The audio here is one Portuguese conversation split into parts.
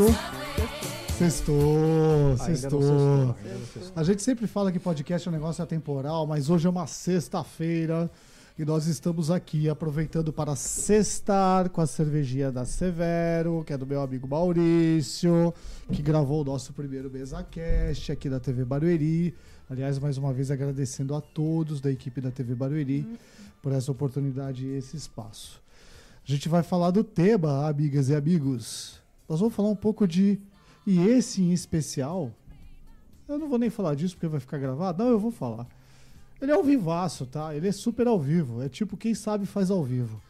Sextou? Sextou, sextou. A gente sempre fala que podcast é um negócio atemporal, mas hoje é uma sexta-feira e nós estamos aqui aproveitando para sextar com a cervejinha da Severo, que é do meu amigo Maurício, que gravou o nosso primeiro mesa cast aqui da TV Barueri. Aliás, mais uma vez agradecendo a todos da equipe da TV Barueri por essa oportunidade e esse espaço. A gente vai falar do tema, amigas e amigos. Nós vamos falar um pouco de. E esse em especial. Eu não vou nem falar disso porque vai ficar gravado. Não, eu vou falar. Ele é ao vivaço, tá? Ele é super ao vivo. É tipo quem sabe faz ao vivo.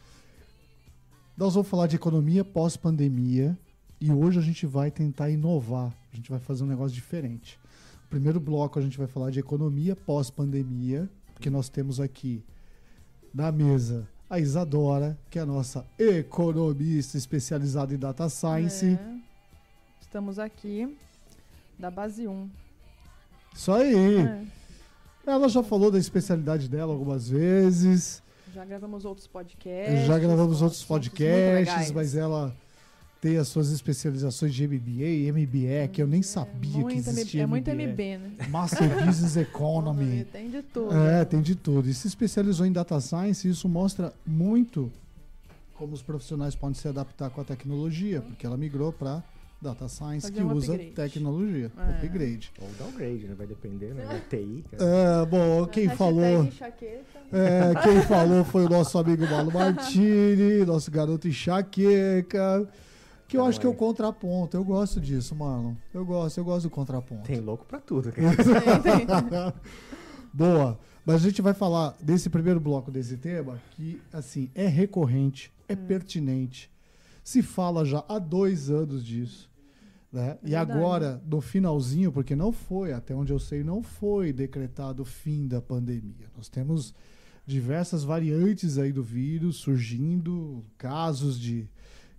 Nós vamos falar de economia pós-pandemia. E hoje a gente vai tentar inovar. A gente vai fazer um negócio diferente. No primeiro bloco a gente vai falar de economia pós-pandemia. Porque nós temos aqui na mesa a Isadora, que é a nossa economista especializada em data science. É. Estamos aqui da base 1. Isso aí. É. Ela já falou da especialidade dela algumas vezes. Já gravamos outros podcasts. já gravamos outros podcasts, mas ela tem as suas especializações de MBA, MBE, que eu nem sabia que Muito existia. MB, é muito. MB, né? Master Business Economy. Tem de tudo. É, tem de tudo. E se especializou em data science, e isso mostra muito como os profissionais podem se adaptar com a tecnologia, porque ela migrou para data science Fazer que um usa upgrade. tecnologia. É. Upgrade. Ou downgrade, né? Vai depender, né? Da TI, cara. É, bom, quem Hashtag falou. É, quem falou foi o nosso amigo Malo Martini, nosso garoto enxaqueca. Que eu Não acho que é o é. contraponto. Eu gosto disso, Marlon. Eu gosto, eu gosto do contraponto. Tem louco pra tudo, cara. Tem, tem. Boa. Mas a gente vai falar desse primeiro bloco desse tema que, assim, é recorrente, é pertinente. Se fala já há dois anos disso. Né? e verdade. agora, no finalzinho, porque não foi, até onde eu sei, não foi decretado o fim da pandemia. Nós temos diversas variantes aí do vírus surgindo, casos de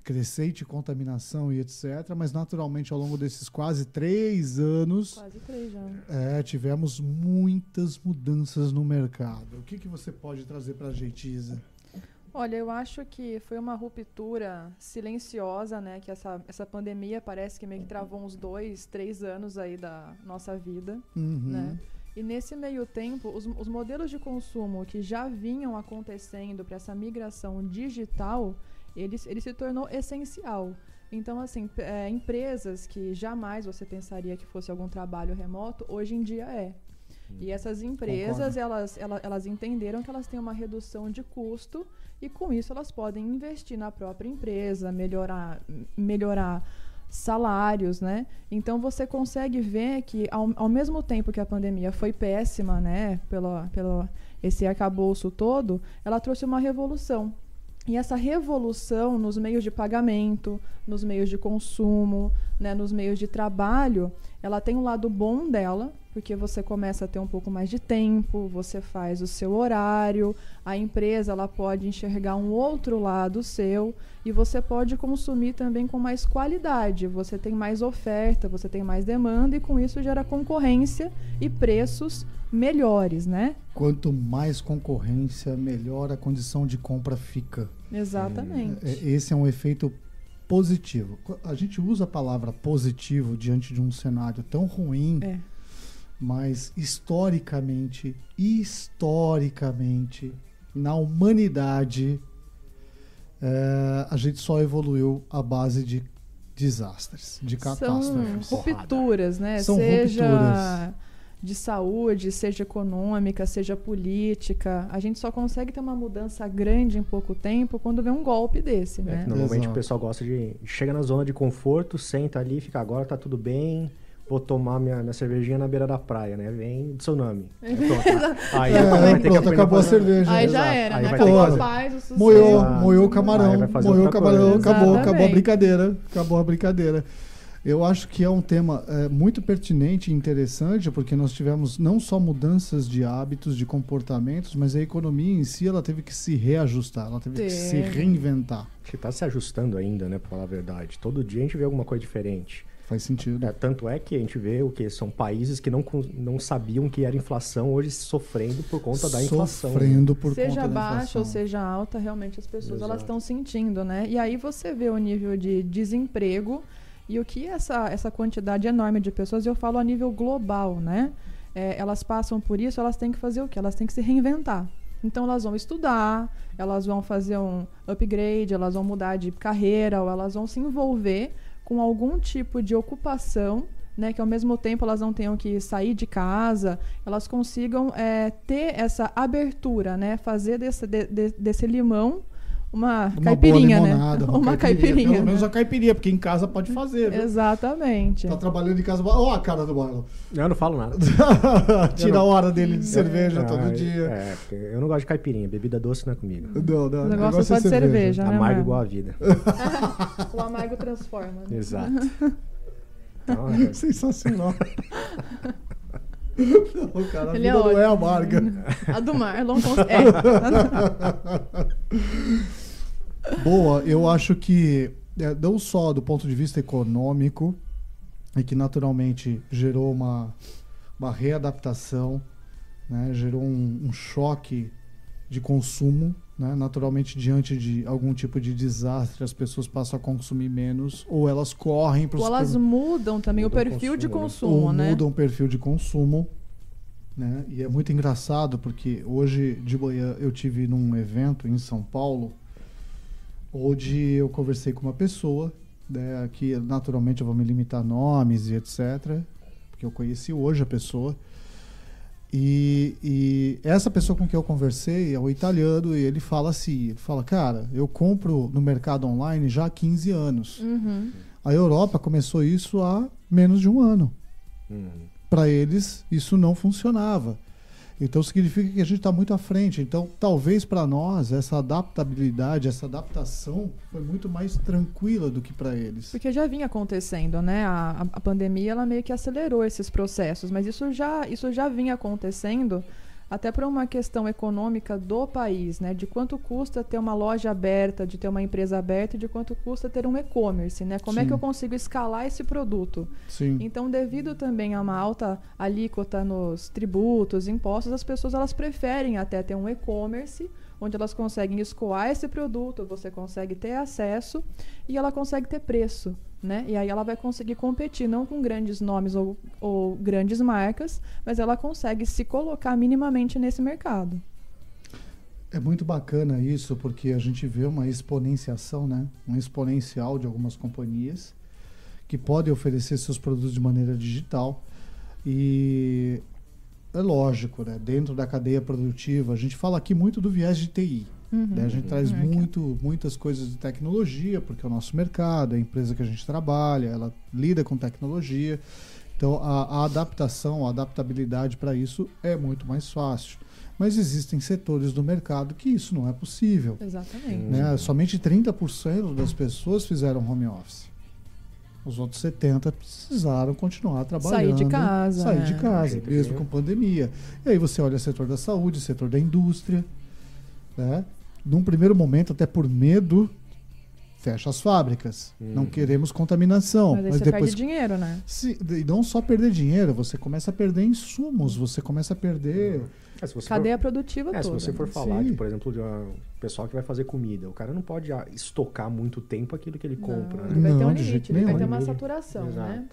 crescente contaminação e etc. Mas, naturalmente, ao longo desses quase três anos, Quase três já. é, tivemos muitas mudanças no mercado. O que, que você pode trazer para a gente, Isa? Olha, eu acho que foi uma ruptura silenciosa, né? Que essa, essa pandemia parece que meio que travou uns dois, três anos aí da nossa vida, Uhum. né? E nesse meio tempo, os, os modelos de consumo que já vinham acontecendo para essa migração digital, ele, ele se tornou essencial. Então, assim, é, empresas que jamais você pensaria que fosse algum trabalho remoto, hoje em dia é. E essas empresas, elas, elas, elas entenderam que elas têm uma redução de custo e com isso elas podem investir na própria empresa, melhorar, melhorar salários, né? Então você consegue ver que ao, ao mesmo tempo que a pandemia foi péssima, né, pelo, pelo esse arcabouço todo, ela trouxe uma revolução. E essa revolução nos meios de pagamento, nos meios de consumo, né, nos meios de trabalho, ela tem um lado bom dela, porque você começa a ter um pouco mais de tempo, você faz o seu horário, a empresa ela pode enxergar um outro lado seu e você pode consumir também com mais qualidade. Você tem mais oferta, você tem mais demanda e com isso gera concorrência e preços melhores, né? Quanto mais concorrência, melhor a condição de compra fica. Exatamente. É, Esse é um efeito positivo. A gente usa a palavra positivo diante de um cenário tão ruim, É. mas historicamente, historicamente, na humanidade, é, a gente só evoluiu à base de desastres, de São catástrofes. rupturas, né? São seja rupturas. De saúde, seja econômica, seja política. A gente só consegue ter uma mudança grande em pouco tempo quando vem um golpe desse, É né? que normalmente Exato. o pessoal gosta de. Chega na zona de conforto, senta ali, fica agora, tá tudo bem. Vou tomar minha, minha cervejinha na beira da praia, né? Vem tsunami. Aí pronto. Aí É, vai ter que pronto, aprender acabou a cerveja. Aí já era, Aí né? vai Acabou ter a que- paz, o sucesso. Moiou, o camarão, moiou o camarão, acabou, acabou a brincadeira, acabou a brincadeira. Eu acho que é um tema é, muito pertinente e interessante, porque nós tivemos não só mudanças de hábitos, de comportamentos, mas a economia em si ela teve que se reajustar, ela teve que se reinventar. Acho que tá se ajustando ainda, né? Pra falar a verdade. Todo dia a gente vê alguma coisa diferente. Faz sentido. É, tanto é que a gente vê o que são países que não, não sabiam que era inflação, hoje sofrendo por conta da inflação. Sofrendo por seja conta da baixa inflação. ou seja alta, realmente as pessoas elas Exato. estão sentindo, né? E aí você vê o nível de desemprego E o que essa, essa quantidade enorme de pessoas, eu falo a nível global, né? É, elas passam por isso, elas têm que fazer o quê? Elas têm que se reinventar. Então elas vão estudar, elas vão fazer um upgrade, elas vão mudar de carreira, ou elas vão se envolver com algum tipo de ocupação né, que ao mesmo tempo elas não tenham que sair de casa, elas consigam é, ter essa abertura, né, fazer desse, de, de, desse limão uma, uma caipirinha, né? Uma, uma caipirinha. caipirinha. Pelo menos uma caipirinha, porque em casa pode fazer. Viu? Exatamente. Tá trabalhando em casa. Ó, a cara do Marlon. Eu não falo nada. Tira não... a hora dele de cerveja todo dia. É, eu não gosto de caipirinha. Bebida doce não é comigo. Não, não. O negócio é só de cerveja, cerveja né? Amargo igual a vida. o amargo transforma. Né? Exato. Então, é... Sensacional. Não, cara, a Ele vida é não é amarga. A do Marlon é. Boa, eu acho que é, não só do ponto de vista econômico, e que naturalmente gerou uma, uma readaptação, né, gerou um, um choque de consumo né? Naturalmente, diante de algum tipo de desastre, as pessoas passam a consumir menos ou elas correm para os. Ou elas mudam também mudam o perfil consumo, de consumo, ou né? Mudam o perfil de consumo. Né? E é muito engraçado porque hoje de manhã eu tive num evento em São Paulo onde eu conversei com uma pessoa, né, que naturalmente eu vou me limitar a nomes e etc, porque eu conheci hoje a pessoa. E, e, essa pessoa com quem eu conversei é o italiano e ele fala assim, ele fala, cara, eu compro no mercado online já há 15 anos. Uhum. A Europa começou isso há menos de um ano. Uhum. Para eles isso não funcionava. Então significa que a gente está muito à frente. Então, talvez para nós essa adaptabilidade, essa adaptação foi muito mais tranquila do que para eles. Porque já vinha acontecendo, né? A, a pandemia ela meio que acelerou esses processos, mas isso já, isso já vinha acontecendo até por uma questão econômica do país, né? De quanto custa ter uma loja aberta, de ter uma empresa aberta, e de quanto custa ter um e-commerce, né? Como Sim. é que eu consigo escalar esse produto? Sim. Então, devido também a uma alta alíquota nos tributos, impostos, as pessoas elas preferem até ter um e-commerce onde elas conseguem escoar esse produto, você consegue ter acesso e ela consegue ter preço né? E aí ela vai conseguir competir não com grandes nomes ou, ou grandes marcas, mas ela consegue se colocar minimamente nesse mercado. É muito bacana isso, porque a gente vê uma exponenciação, né? Um exponencial de algumas companhias que podem oferecer seus produtos de maneira digital. E é lógico, né? Dentro da cadeia produtiva, a gente fala aqui muito do viés de TI. Uhum, né? A gente traz uhum. muito, muitas coisas de tecnologia, porque é o nosso mercado, é a empresa que a gente trabalha, ela lida com tecnologia. Então, a, a adaptação, a adaptabilidade para isso é muito mais fácil. Mas existem setores do mercado que isso não é possível. Exatamente. Né? Somente 30% das pessoas fizeram home office. Os outros 70 precisaram continuar trabalhando. Sair de casa. Sair de casa, é. mesmo com pandemia. E aí você olha o setor da saúde, o setor da indústria. Né? num primeiro momento, até por medo, fecha as fábricas. Hum. Não queremos contaminação. Mas, mas você depois perde dinheiro, né? Se, e não só perder dinheiro, você começa a perder insumos, você começa a perder. É, Cadeia for, produtiva é, toda. Se você for falar, de, por exemplo, de um pessoal que vai fazer comida, o cara não pode estocar muito tempo aquilo que ele compra. Não, né? Vai ter um limite, vai ter uma saturação, né? Exato. né?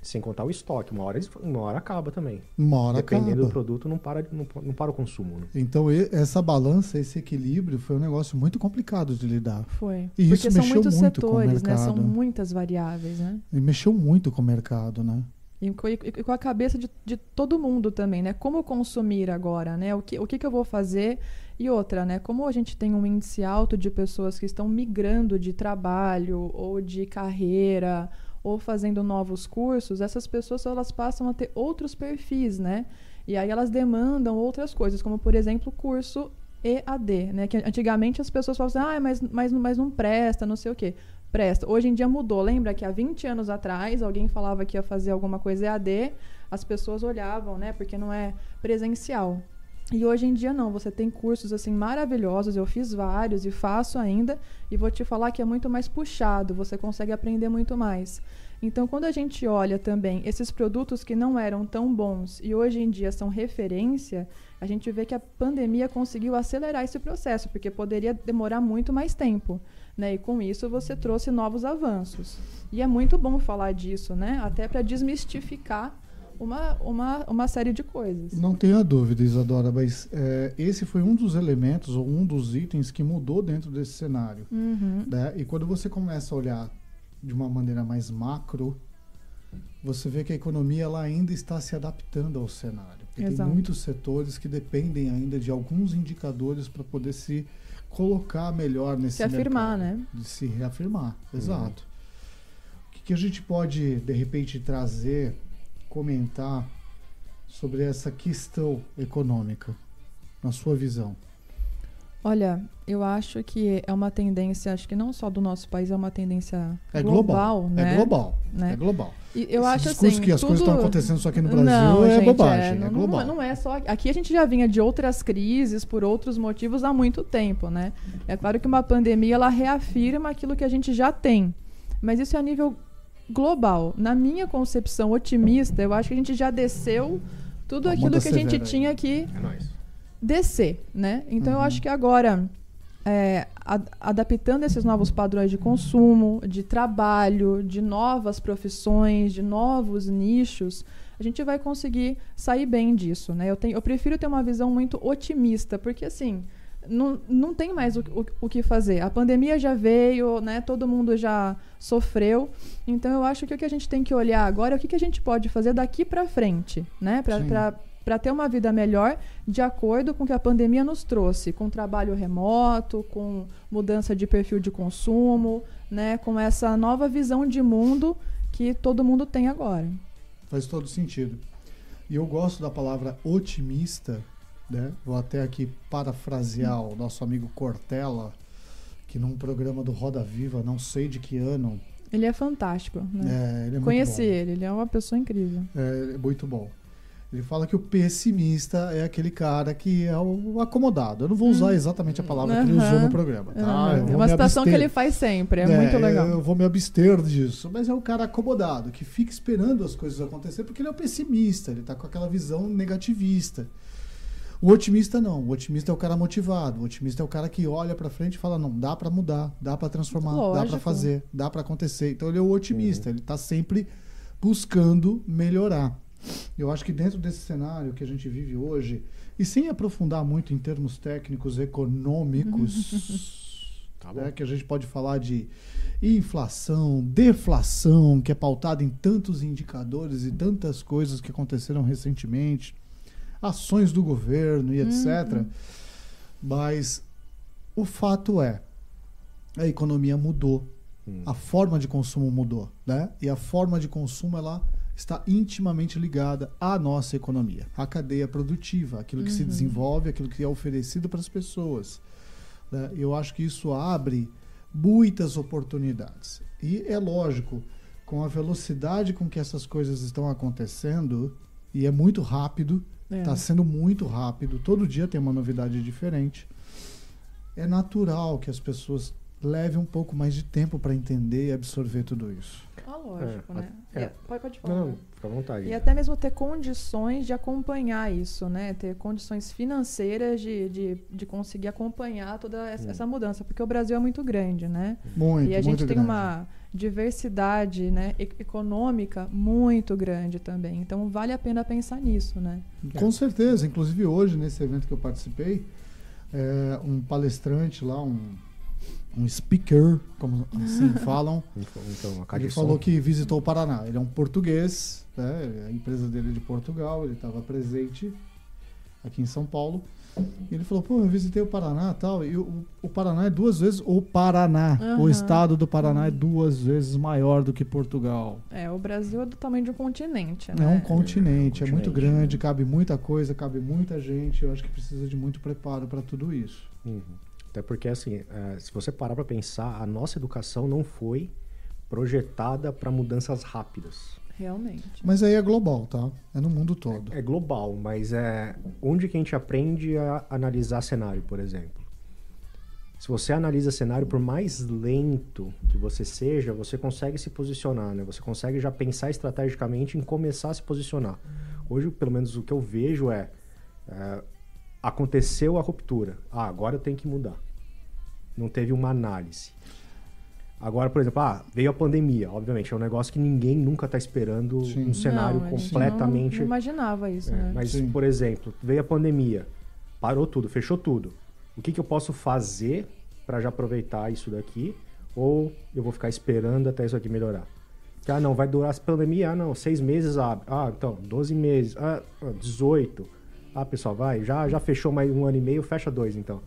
Sem contar o estoque. Uma hora, uma hora acaba também. Uma hora Dependendo acaba. do produto, não para, não, não para o consumo. Né? Então, essa balança, esse equilíbrio foi um negócio muito complicado de lidar. Foi. E Porque isso são mexeu muitos muito setores, com o mercado. né? São muitas variáveis, né? E mexeu muito com o mercado, né? E, e, com a cabeça de, de, todo mundo também, né? Como consumir agora, né? O que, o que, que eu vou fazer? E outra, né? Como a gente tem um índice alto de pessoas que estão migrando de trabalho ou de carreira ou fazendo novos cursos, essas pessoas elas passam a ter outros perfis, né? E aí elas demandam outras coisas, como por exemplo, curso EAD, né? Que antigamente as pessoas falavam assim, ah, mas, mas, mas não presta, não sei o quê. Presta. Hoje em dia mudou. Lembra que há 20 anos atrás alguém falava que ia fazer alguma coisa EAD, as pessoas olhavam, né? Porque não é presencial. E hoje em dia não, você tem cursos assim maravilhosos, eu fiz vários e faço ainda, e vou te falar que é muito mais puxado, você consegue aprender muito mais. Então, quando a gente olha também esses produtos que não eram tão bons e hoje em dia são referência, a gente vê que a pandemia conseguiu acelerar esse processo, porque poderia demorar muito mais tempo. Né? E com isso você trouxe novos avanços. E é muito bom falar disso, né? até para desmistificar uma, uma, uma série de coisas. Não tenha dúvida, Isadora, mas é, esse foi um dos elementos ou um dos itens que mudou dentro desse cenário. Uhum. Né? E quando você começa a olhar de uma maneira mais macro, você vê que a economia ela ainda está se adaptando ao cenário. E tem muitos setores que dependem ainda de alguns indicadores para poder se colocar melhor nesse se afirmar, mercado, né? De se reafirmar, uhum. exato. O que, que a gente pode de repente trazer, comentar sobre essa questão econômica, na sua visão? Olha, eu acho que é uma tendência, acho que não só do nosso país, é uma tendência é global, global né? É global, né? é global. E eu Esse acho discurso assim, que as tudo... coisas estão acontecendo só aqui no Brasil não, é gente, bobagem, é, é, não, global. Não é só... Aqui a gente já vinha de outras crises por outros motivos há muito tempo, né? É claro que uma pandemia, ela reafirma aquilo que a gente já tem. Mas isso é a nível global. Na minha concepção otimista, eu acho que a gente já desceu tudo aquilo que a gente tinha que é descer, né? Então uhum. eu acho que agora é, ad adaptando esses novos padrões de consumo, de trabalho, de novas profissões, de novos nichos, a gente vai conseguir sair bem disso. Né? Eu, tenho, eu prefiro ter uma visão muito otimista, porque assim. Não, não tem mais o, o, o que fazer. A pandemia já veio, né? todo mundo já sofreu. Então, eu acho que o que a gente tem que olhar agora é o que, que a gente pode fazer daqui para frente, né? para para ter uma vida melhor de acordo com o que a pandemia nos trouxe, com trabalho remoto, com mudança de perfil de consumo, né, com essa nova visão de mundo que todo mundo tem agora. Faz todo sentido. E eu gosto da palavra otimista, né? Vou até aqui parafrasear o nosso amigo Cortella, que num programa do Roda Viva, não sei de que ano. Ele é fantástico. Né? É, ele é Conheci ele, ele é uma pessoa incrível. É, é muito bom. Ele fala que o pessimista é aquele cara que é o acomodado. Eu não vou usar exatamente a palavra uhum. que ele usou no programa. Tá? Uhum. É uma situação que ele faz sempre, é, é, muito legal. Eu vou me abster disso. Mas é o cara acomodado, que fica esperando as coisas acontecer, porque ele é o pessimista, ele está com aquela visão negativista. O otimista não. O otimista é o cara motivado. O otimista é o cara que olha para frente e fala: não, dá para mudar, dá para transformar, Lógico. dá para fazer, dá para acontecer. Então ele é o otimista. Uhum. Ele está sempre buscando melhorar. Eu acho que dentro desse cenário que a gente vive hoje, e sem aprofundar muito em termos técnicos econômicos, tá né, que a gente pode falar de inflação, deflação, que é pautada em tantos indicadores e tantas coisas que aconteceram recentemente, ações do governo e etc. Uhum. Mas o fato é, a economia mudou, hum. a forma de consumo mudou, né? E a forma de consumo ela está intimamente ligada à nossa economia, à cadeia produtiva, aquilo que uhum. se desenvolve, aquilo que é oferecido para as pessoas. Né? Eu acho que isso abre muitas oportunidades. E é lógico, com a velocidade com que essas coisas estão acontecendo, e é muito rápido, está é. sendo muito rápido, todo dia tem uma novidade diferente. É natural que as pessoas levem um pouco mais de tempo para entender e absorver tudo isso. Ah, lógico, é, né? É. Pode, pode falar. Não, fica à vontade. E até mesmo ter condições de acompanhar isso, né? Ter condições financeiras de, de, de conseguir acompanhar toda essa, hum. essa, mudança. Porque o Brasil é muito grande, né? Muito, E a gente tem grande. uma diversidade né, econômica muito grande também. Então vale a pena pensar nisso, né? Com certeza. Inclusive hoje, nesse evento que eu participei, é, um palestrante lá, um um speaker, como assim falam. Então, ele falou que visitou o Paraná. Ele é um português, né? a empresa dele é de Portugal, ele estava presente aqui em São Paulo. E ele falou, pô, eu visitei o Paraná tal. E o, o Paraná é duas vezes o Paraná. Uhum. O estado do Paraná é duas vezes maior do que Portugal. É, o Brasil é do tamanho de um continente, né? É um continente, é, é, um é muito grande, cabe muita coisa, cabe muita gente. Eu acho que precisa de muito preparo para tudo isso. Uhum. Até porque, assim, é, se você parar para pensar, a nossa educação não foi projetada para mudanças rápidas. Realmente. Mas aí é global, tá? É no mundo todo. É, é, global, mas é onde que a gente aprende a analisar cenário, por exemplo? se você analisa cenário, por mais lento que você seja, você consegue se posicionar, né? Você consegue já pensar estrategicamente em começar a se posicionar. Hoje, pelo menos o que eu vejo é, é aconteceu a ruptura. Ah, agora eu tenho que mudar. Não teve uma análise. Agora, por exemplo, ah, veio a pandemia. Obviamente, é um negócio que ninguém nunca está esperando sim. um cenário não, completamente. Não, não imaginava isso, é, né? Mas, sim. por exemplo, veio a pandemia, parou tudo, fechou tudo. O que, que eu posso fazer para já aproveitar isso daqui? Ou eu vou ficar esperando até isso aqui melhorar? Ah, não, vai durar a pandemia? Ah, não, seis meses abre. Ah, então, 12 meses. Ah, 18. Ah, pessoal, vai, já, já fechou mais um ano e meio, fecha dois, então.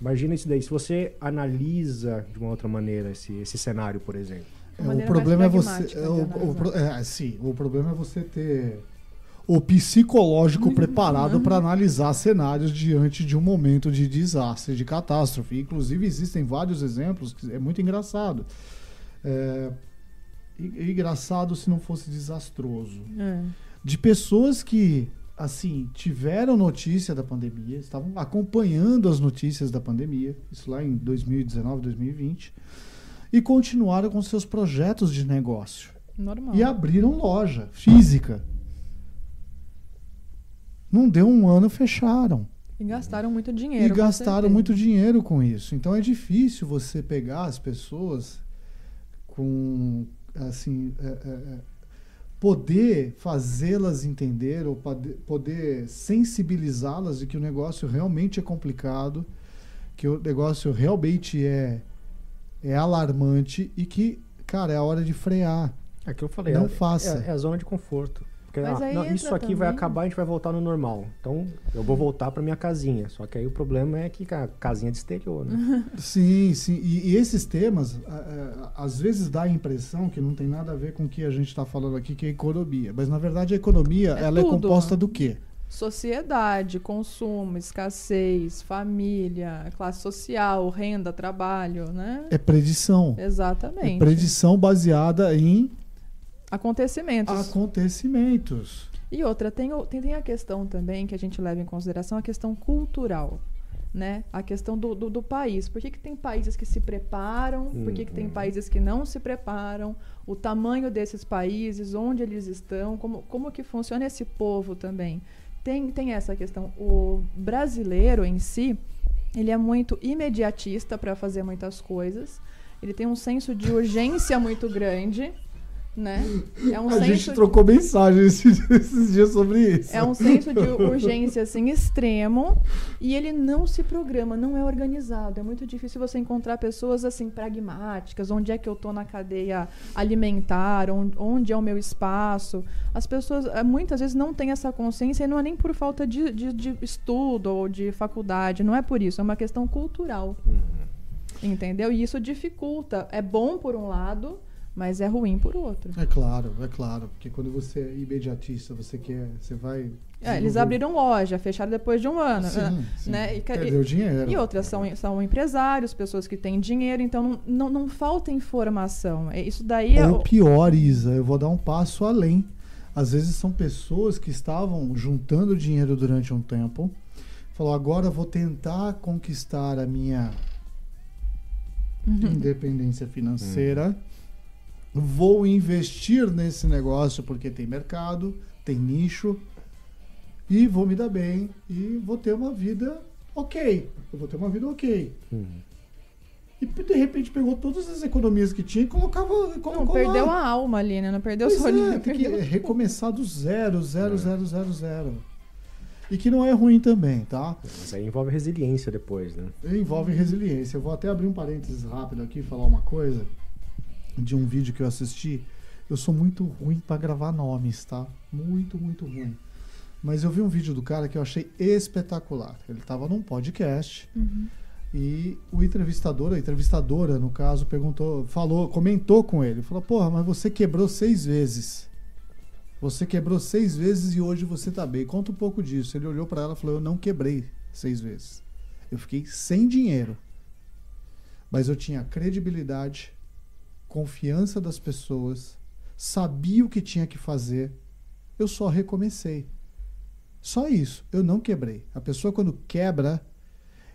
Imagina isso daí. Se você analisa de uma outra maneira esse, esse cenário, por exemplo. É, o problema é você. É, o, o, é, sim, o problema é você ter o psicológico preparado para analisar cenários diante de um momento de desastre, de catástrofe. Inclusive, existem vários exemplos que é muito engraçado. É, engraçado se não fosse desastroso. É. De pessoas que assim, tiveram notícia da pandemia, estavam acompanhando as notícias da pandemia, isso lá em 2019, 2020, e continuaram com seus projetos de negócio. Normal. E abriram loja física. Não deu um ano, fecharam. E gastaram muito dinheiro. E gastaram muito dinheiro com isso. Então é difícil você pegar as pessoas com assim. É, é, é poder fazê-las entender ou poder sensibilizá-las de que o negócio realmente é complicado, que o negócio realmente é, é alarmante e que, cara, é a hora de frear. É que eu falei, não é, faça. É, é, a zona de conforto. Porque ah, não, isso aqui também. vai acabar, a gente vai voltar no normal. Então, eu vou voltar para minha casinha. Só que aí o problema é que a casinha de exterior, né? sim, sim. E, e esses temas, às vezes dá a impressão que não tem nada a ver com o que a gente está falando aqui, que é economia. Mas, na verdade, a economia, é ela é tudo. é composta do quê? Sociedade, consumo, escassez, família, classe social, renda, trabalho, né? É predição. Exatamente. É predição baseada em Acontecimentos. Acontecimentos. E outra, tem, tem, tem a questão também que a gente leva em consideração, a questão cultural. Né? A questão do, do, do país. Por que, que tem países que se preparam? Por que, que tem uhum. países que não se preparam? O tamanho desses países, onde eles estão, como, como que funciona esse povo também. Tem, tem essa questão. O brasileiro em si, ele é muito imediatista para fazer muitas coisas. Ele tem um senso de urgência muito grande né? É um a gente trocou de... mensagem esses, dias sobre isso. É um senso de urgência assim extremo e ele não se programa, não é organizado. É muito difícil você encontrar pessoas assim pragmáticas, onde é que eu estou na cadeia alimentar, onde, onde, é o meu espaço. As pessoas eh, muitas vezes não têm essa consciência e não é nem por falta de, de, de estudo ou de faculdade, não é por isso, é uma questão cultural. Uhum. Entendeu? E isso dificulta. É bom por um lado, mas é ruim por outro. É claro, é claro, porque quando você é imediatista, você quer, você vai. É, eles abriram loja, fecharam depois de um ano, sim, né? sim. né? E, Perdeu dinheiro. E outras são, são empresários, pessoas que têm dinheiro, então não, não, não falta informação. É, isso daí é. Ou pior, Isa, eu vou dar um passo além. Às vezes são pessoas que estavam juntando dinheiro durante um tempo, falou agora vou tentar conquistar a minha uhum. independência financeira. Uhum vou investir nesse negócio porque tem mercado, tem nicho e vou me dar bem e vou ter uma vida ok. Eu vou ter uma vida ok. Uhum. E de repente pegou todas as economias que tinha e colocava. Não, perdeu lá. a alma ali, né? Não perdeu pois só é, tem que recomeçar do zero, zero, é. zero, zero, zero. E que não é ruim também, tá? Mas aí envolve resiliência depois, né? Envolve resiliência. Eu vou até abrir um parênteses rápido aqui e falar uma coisa de um vídeo que eu assisti. Eu sou muito ruim para gravar nomes, tá? Muito, muito ruim. Mas eu vi um vídeo do cara que eu achei espetacular. Ele estava num podcast uhum. e o entrevistador, a entrevistadora, no caso, perguntou, falou, comentou com ele. Falou: Porra, mas você quebrou seis vezes. Você quebrou seis vezes e hoje você tá bem. Conta um pouco disso. Ele olhou para ela e falou: Eu não quebrei seis vezes. Eu fiquei sem dinheiro. Mas eu tinha credibilidade, confiança das pessoas, sabia o que tinha que fazer, eu só recomecei. Só isso, eu não quebrei. A pessoa quando quebra,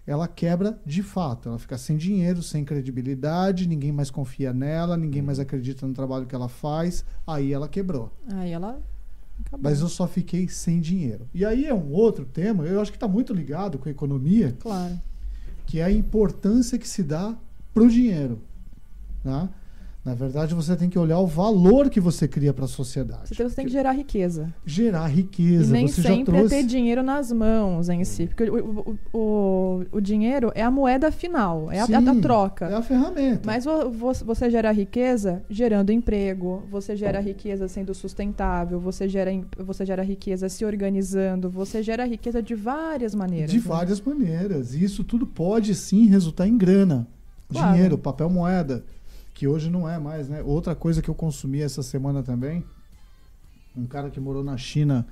ela quebra de fato. Ela fica sem dinheiro, sem credibilidade, ninguém mais confia nela, ninguém mais acredita no trabalho que ela faz. Aí ela quebrou. Aí ela. Acabou. Mas eu só fiquei sem dinheiro. E aí é um outro tema, eu acho que está muito ligado com a economia, Claro. que é a importância que se dá para o dinheiro. Né? Na verdade, você tem que olhar o valor que você cria para a sociedade. Você tem, você tem que gerar riqueza. Gerar E riqueza. nem você sempre é trouxe... ter dinheiro nas mãos em si. Porque o, o, o, o dinheiro é a moeda final, é a, Sim, é a troca. É a ferramenta. Mas vo- vo- você gera riqueza gerando emprego, você gera riqueza sendo sustentável, você gera, você gera riqueza se organizando, você gera riqueza de várias maneiras. De né? várias maneiras. E isso tudo pode sim resultar em grana. Claro. Dinheiro, papel moeda. Que hoje não é mais, né? Outra coisa que eu consumi essa semana também. Um cara que morou na China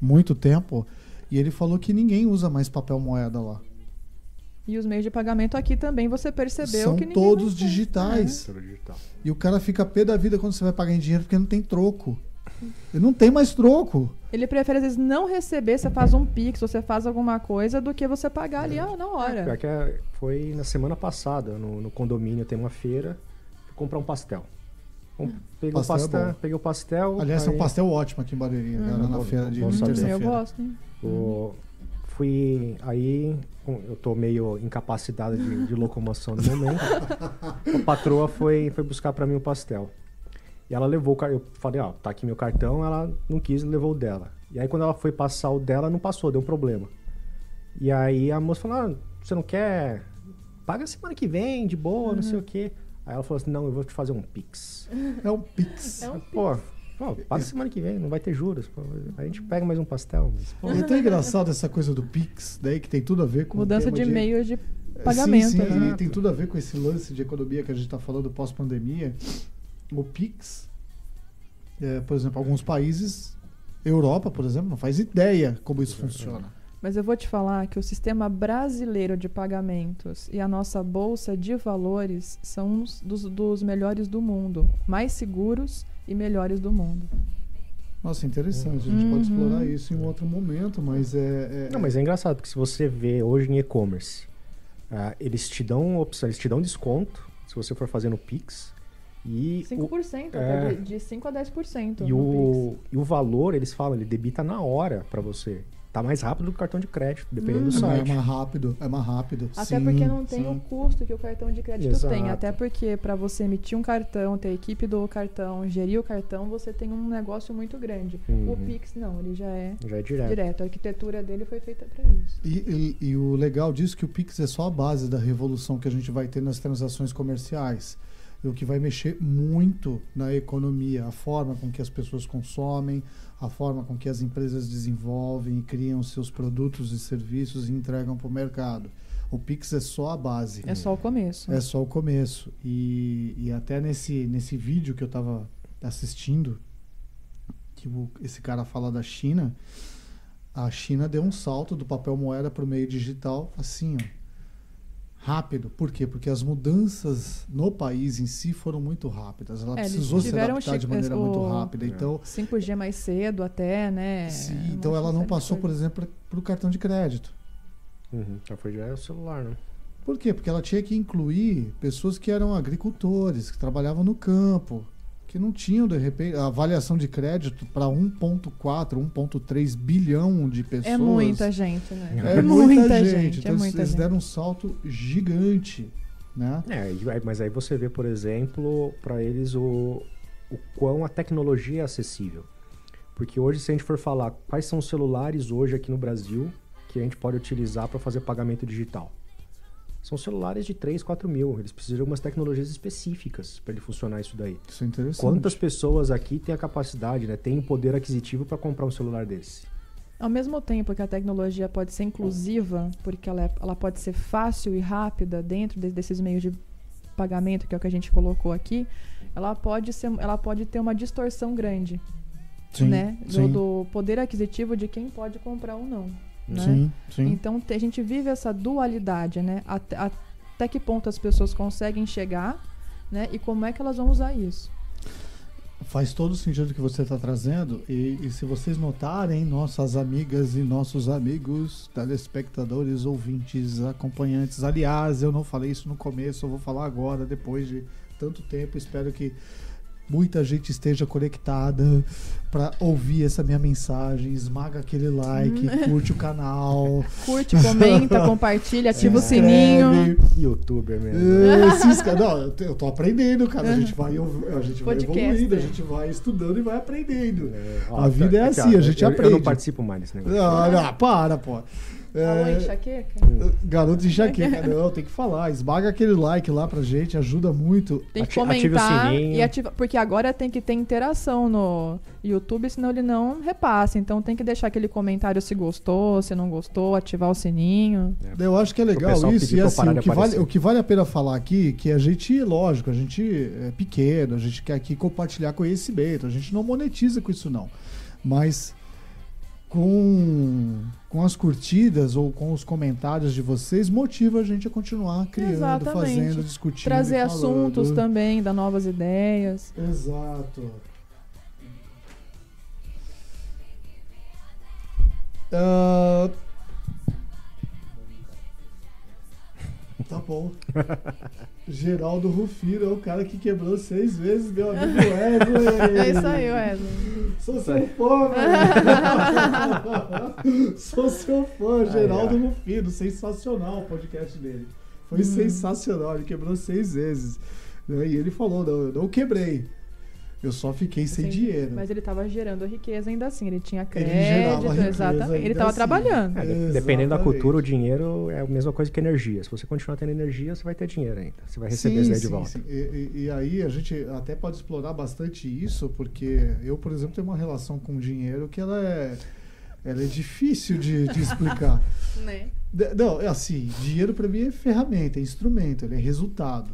muito tempo. E ele falou que ninguém usa mais papel moeda lá. E os meios de pagamento aqui também você percebeu São que ninguém todos digitais. Digital. E o cara fica pé da vida quando você vai pagar em dinheiro porque não tem troco. Ele não tem mais troco. Ele prefere às vezes não receber, você faz um pix, você faz alguma coisa, do que você pagar ali ah, na Pior hora. que é- foi na semana passada, no, no condomínio tem uma feira, comprar um pastel. Com- Peguei, Pastel o é pastel bom. peguei o pastel. Aliás, é aí um pastel ótimo aqui em Barueri, Hum. cara, na feira de saber. Eu terça-feira. gosto, hein? O- fui aí, eu tô meio incapacitado de, de locomoção no momento. a patroa foi, foi buscar pra mim o pastel. E ela levou o cartão. Eu falei, ó, tá aqui meu cartão. Ela não quis, levou o dela. E aí quando ela foi passar o dela, não passou, deu um problema. E aí a moça falou, ah, você não quer? Paga semana que vem, de boa, não sei o quê. Aí ela falou assim, não, eu vou te fazer um pix. É um pix. É um Pô, pô, paga semana que vem, não vai ter juros. Pô, a gente pega mais um pastel. Mas, pô, é tão engraçado essa coisa do Pix, daí que tem tudo a ver com Mudança de meio de pagamento. É, Sim, sim, né? tem tudo a ver com esse lance de economia que a gente está falando pós-pandemia. O Pix, é, por exemplo, alguns países, Europa, por exemplo, não faz ideia como isso funciona. Mas eu vou te falar que o sistema brasileiro de pagamentos e a nossa bolsa de valores são uns dos, dos melhores do mundo, mais seguros e melhores do mundo. Nossa, interessante. A gente pode Uhum. explorar isso em um outro momento, mas é. é- Não, mas é engraçado, porque se você vê hoje em e-commerce, ah, eles te dão opção, eles te dão desconto se você for fazer no Pix. E, o, 5%, é. até de, de 5 a 10%. e, no o, e o valor, eles falam, ele debita na hora pra você. Tá mais rápido do que o cartão de crédito, dependendo do é mais- site. é mais rápido, é mais rápido. Até Sim, porque não tem sim. o custo que o cartão de crédito Exato. tem. Até porque para você emitir um cartão, ter a equipe do cartão, gerir o cartão, você tem um negócio muito grande. O Uhum. Pix não, ele já é Já é direto. direto. A arquitetura dele foi feita para isso. E, e- e o legal disso é que o Pix é só a base da revolução que a gente vai ter nas transações comerciais. O que vai mexer muito na economia, a forma com que as pessoas consomem, a forma com que as empresas desenvolvem e criam seus produtos e serviços e entregam para o mercado. O Pix é só a base. É só o começo. É só o começo. E, e até nesse, nesse vídeo que eu estava assistindo, que o- esse cara fala da China, a China deu um salto do papel moeda para o meio digital assim, ó. Rápido. Por quê? Porque as mudanças no país em si foram muito rápidas. Ela É, eles precisou se adaptar de maneira o- muito rápida. É. Então, 5G mais cedo até, né? sim, então ela não de passou, por exemplo, para o cartão de crédito. Uhum. Já foi já é o celular, né? Por quê? Porque ela tinha que incluir pessoas que eram agricultores, que trabalhavam no campo, que não tinham, de repente, a avaliação de crédito para 1,4, 1,3 bilhão de pessoas. É muita gente, né? É muita, gente. Então é eles- muita eles gente. deram um salto gigante, né? É, mas aí você vê, por exemplo, para eles o, o quão a tecnologia é acessível. Porque hoje, se a gente for falar quais são os celulares hoje aqui no Brasil que a gente pode utilizar para fazer pagamento digital, são celulares de 3, 4 mil. Eles precisam de algumas tecnologias específicas para ele funcionar isso daí. Isso é interessante. Quantas pessoas aqui têm a capacidade, né, têm o poder aquisitivo para comprar um celular desse? Ao mesmo tempo que a tecnologia pode ser inclusiva, porque ela, é- ela pode ser fácil e rápida dentro de- desses meios de pagamento, que é o que a gente colocou aqui, ela pode, ser, ela pode ter uma distorção grande, Sim, né? Do, sim, do poder aquisitivo de quem pode comprar ou não. Né? sim, sim. Então a gente vive essa dualidade, né? Até, até que ponto as pessoas conseguem chegar, né? E como é que elas vão usar isso? Faz todo o sentido que você está trazendo. E, e se vocês notarem, nossas amigas e nossos amigos, telespectadores, ouvintes, acompanhantes. Aliás, eu não falei isso no começo, eu vou falar agora, depois de tanto tempo. Espero que muita gente esteja conectada para ouvir essa minha mensagem. Esmaga aquele like, curte o canal. Curte, comenta, compartilha, ativa o sininho. Youtuber mesmo. É, se inscreve. Não, eu tô- aprendendo, cara. A gente vai, a gente vai evoluindo, a gente vai estudando e vai aprendendo. É, A vida é aqui, assim, ó, a gente eu, aprende. Eu não participo mais desse negócio. Não, não, para, pô. Falou É, enxaqueca? garoto de enxaqueca, não, tem que falar. Esmaga aquele like lá pra gente, ajuda muito. Tem que Ati- ative o comentar sininho. e ativar. Porque agora tem que ter interação no YouTube, senão ele não repassa. Então tem que deixar aquele comentário se gostou, se não gostou, ativar o sininho. Eu acho que é legal isso. E assim, o que, vale, o que vale a pena falar aqui, que a gente, lógico, a gente é pequeno, a gente quer aqui compartilhar conhecimento, a gente não monetiza com isso não. Mas com, com as curtidas ou com os comentários de vocês, motiva a gente a continuar criando, Exatamente. fazendo, discutindo. Trazer assuntos também, dar novas ideias. Exato. Ah, Tá bom. Geraldo Rufino é o cara que quebrou seis vezes, meu amigo Wesley. É isso aí, Wesley. Sou seu fã, velho. Sou seu fã, Geraldo. Rufino. Sensacional o podcast dele. Foi Hum. sensacional. Ele quebrou seis vezes. né? E ele falou: não, eu não quebrei. Eu só fiquei sem Sim, dinheiro. Mas ele tava gerando riqueza ainda assim. Ele tinha Ele gerava crédito, riqueza exatamente. Ele ainda tava assim. trabalhando. É, de- dependendo da cultura, o dinheiro é a mesma coisa que energia. Se você continuar tendo energia, você vai ter dinheiro ainda. Você vai receber isso daí de volta. sim. E, e- e aí a gente até pode explorar bastante isso, porque eu, por exemplo, tenho uma relação com o dinheiro que ela é, ela é difícil de, de explicar. Né? De- Não, é assim, dinheiro para mim é ferramenta, é instrumento, ele é resultado.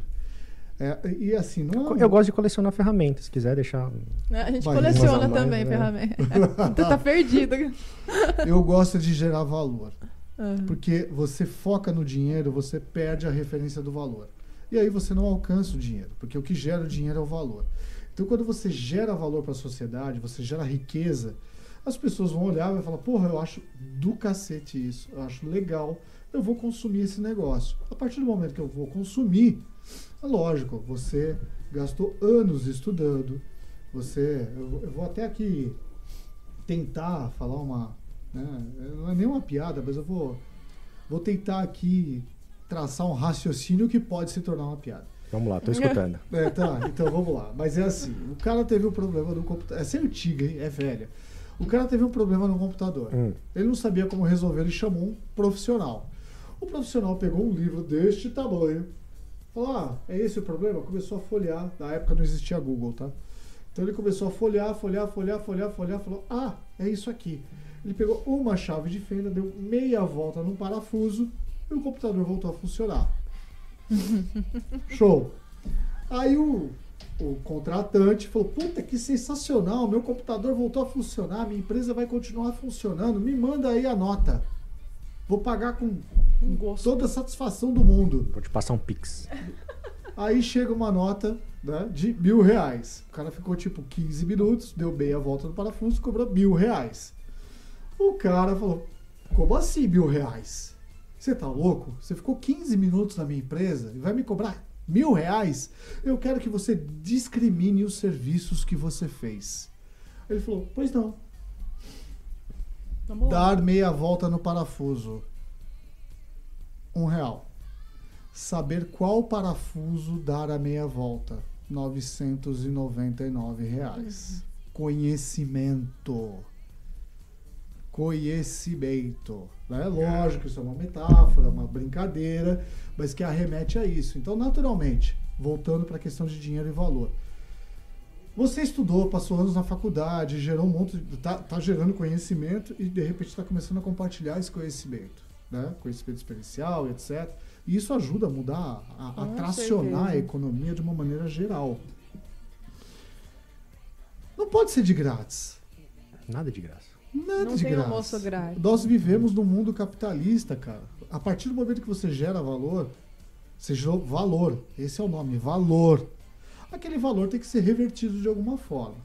É, e assim, não é. Eu gosto de colecionar ferramentas. Se quiser deixar. A gente Vai, coleciona a mais, também né? ferramenta. Tu tá perdido. Eu gosto de gerar valor. Ah, Porque você foca no dinheiro, você perde a referência do valor. E aí você não alcança o dinheiro, porque o que gera o dinheiro é o valor. Então, quando você gera valor para a sociedade, você gera riqueza, as pessoas vão olhar e vão falar: Porra, eu acho do cacete isso, eu acho legal, eu vou consumir esse negócio. A partir do momento que eu vou consumir, é lógico, você gastou anos estudando, você. Eu, vou- eu vou até aqui tentar falar uma. né, não é nem uma piada, mas eu vou, vou tentar aqui traçar um raciocínio que pode se tornar uma piada. Vamos lá, tô escutando. É, tá, então vamos lá. Mas é assim, o cara teve um problema no computador. Essa é antiga, hein? É velha. O cara teve um problema no computador. Hum. Ele não sabia como resolver, ele chamou um profissional. O profissional pegou um livro deste tamanho, falou: Ah, é esse o problema? Começou a folhear. Na época não existia Google, tá? Então ele começou a folhear, folhear, folhear, folhear, folhear, falou: Ah, é isso aqui. Ele pegou uma chave de fenda, deu meia volta num parafuso e o computador voltou a funcionar. Show! Aí o, o contratante falou: Puta que sensacional, meu computador voltou a funcionar, minha empresa vai continuar funcionando, me manda aí a nota. Vou pagar com, com gosto. toda a satisfação do mundo. Vou te passar um pix. Aí chega uma nota né, de mil reais. O cara ficou tipo 15 minutos, deu meia volta no parafuso, cobrou mil reais. O cara falou: Como assim mil reais? Você tá louco? Você ficou 15 minutos na minha empresa e vai me cobrar mil reais? Eu quero que você discrimine os serviços que você fez. Ele falou: Pois não. Lá. Dar meia volta no parafuso. Um real. Saber qual parafuso dar a meia volta. 999 reais. Conhecimento. Conhecimento. Né? Lógico, isso é uma metáfora, uma brincadeira, mas que arremete a isso. Então, naturalmente, voltando para a questão de dinheiro e valor. Você estudou, passou anos na faculdade, gerou um monte, de, tá, gerando conhecimento e de repente está começando a compartilhar esse conhecimento, né? Conhecimento experiencial, etc. E isso ajuda a mudar, a, a tracionar a certeza. economia de uma maneira geral. Não pode ser de grátis. Nada de graça. Nada Não de tem grátis. almoço grátis. Nós vivemos num mundo capitalista, cara. A partir do momento que você gera valor, você gerou valor. Esse é o nome, valor. Aquele valor tem que ser revertido de alguma forma.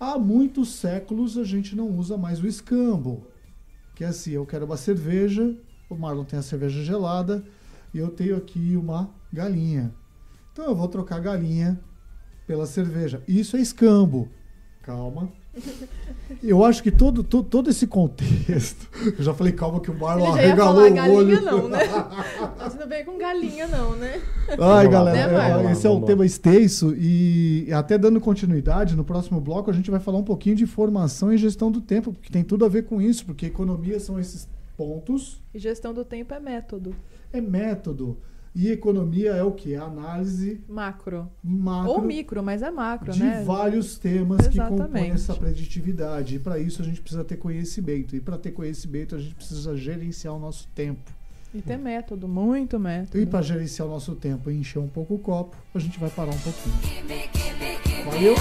Há muitos séculos a gente não usa mais o escambo. Que é assim, eu quero uma cerveja, o Marlon tem a cerveja gelada e eu tenho aqui uma galinha. Então eu vou trocar a galinha pela cerveja. Isso é escambo. Calma. Eu acho que todo, todo, todo esse contexto. Eu já falei calma que o Marlon Ele já ia arregalou falar o galinha olho. não, né? Você não veio com galinha não, né? Ai, galera, lá, é, lá, esse é um tema extenso e até dando continuidade, no próximo bloco a gente vai falar um pouquinho de formação e gestão do tempo, porque tem tudo a ver com isso, porque economia são esses pontos, E gestão do tempo é método. é método. E economia é o que? A análise Macro. macro Ou micro, mas é macro, de né? vários temas que compõem Exatamente. essa preditividade. E para isso a gente precisa ter conhecimento. E para ter conhecimento a gente precisa gerenciar o nosso tempo. E ter método, muito método. E para gerenciar o nosso tempo e encher um pouco o copo, a gente vai parar um pouquinho. Valeu?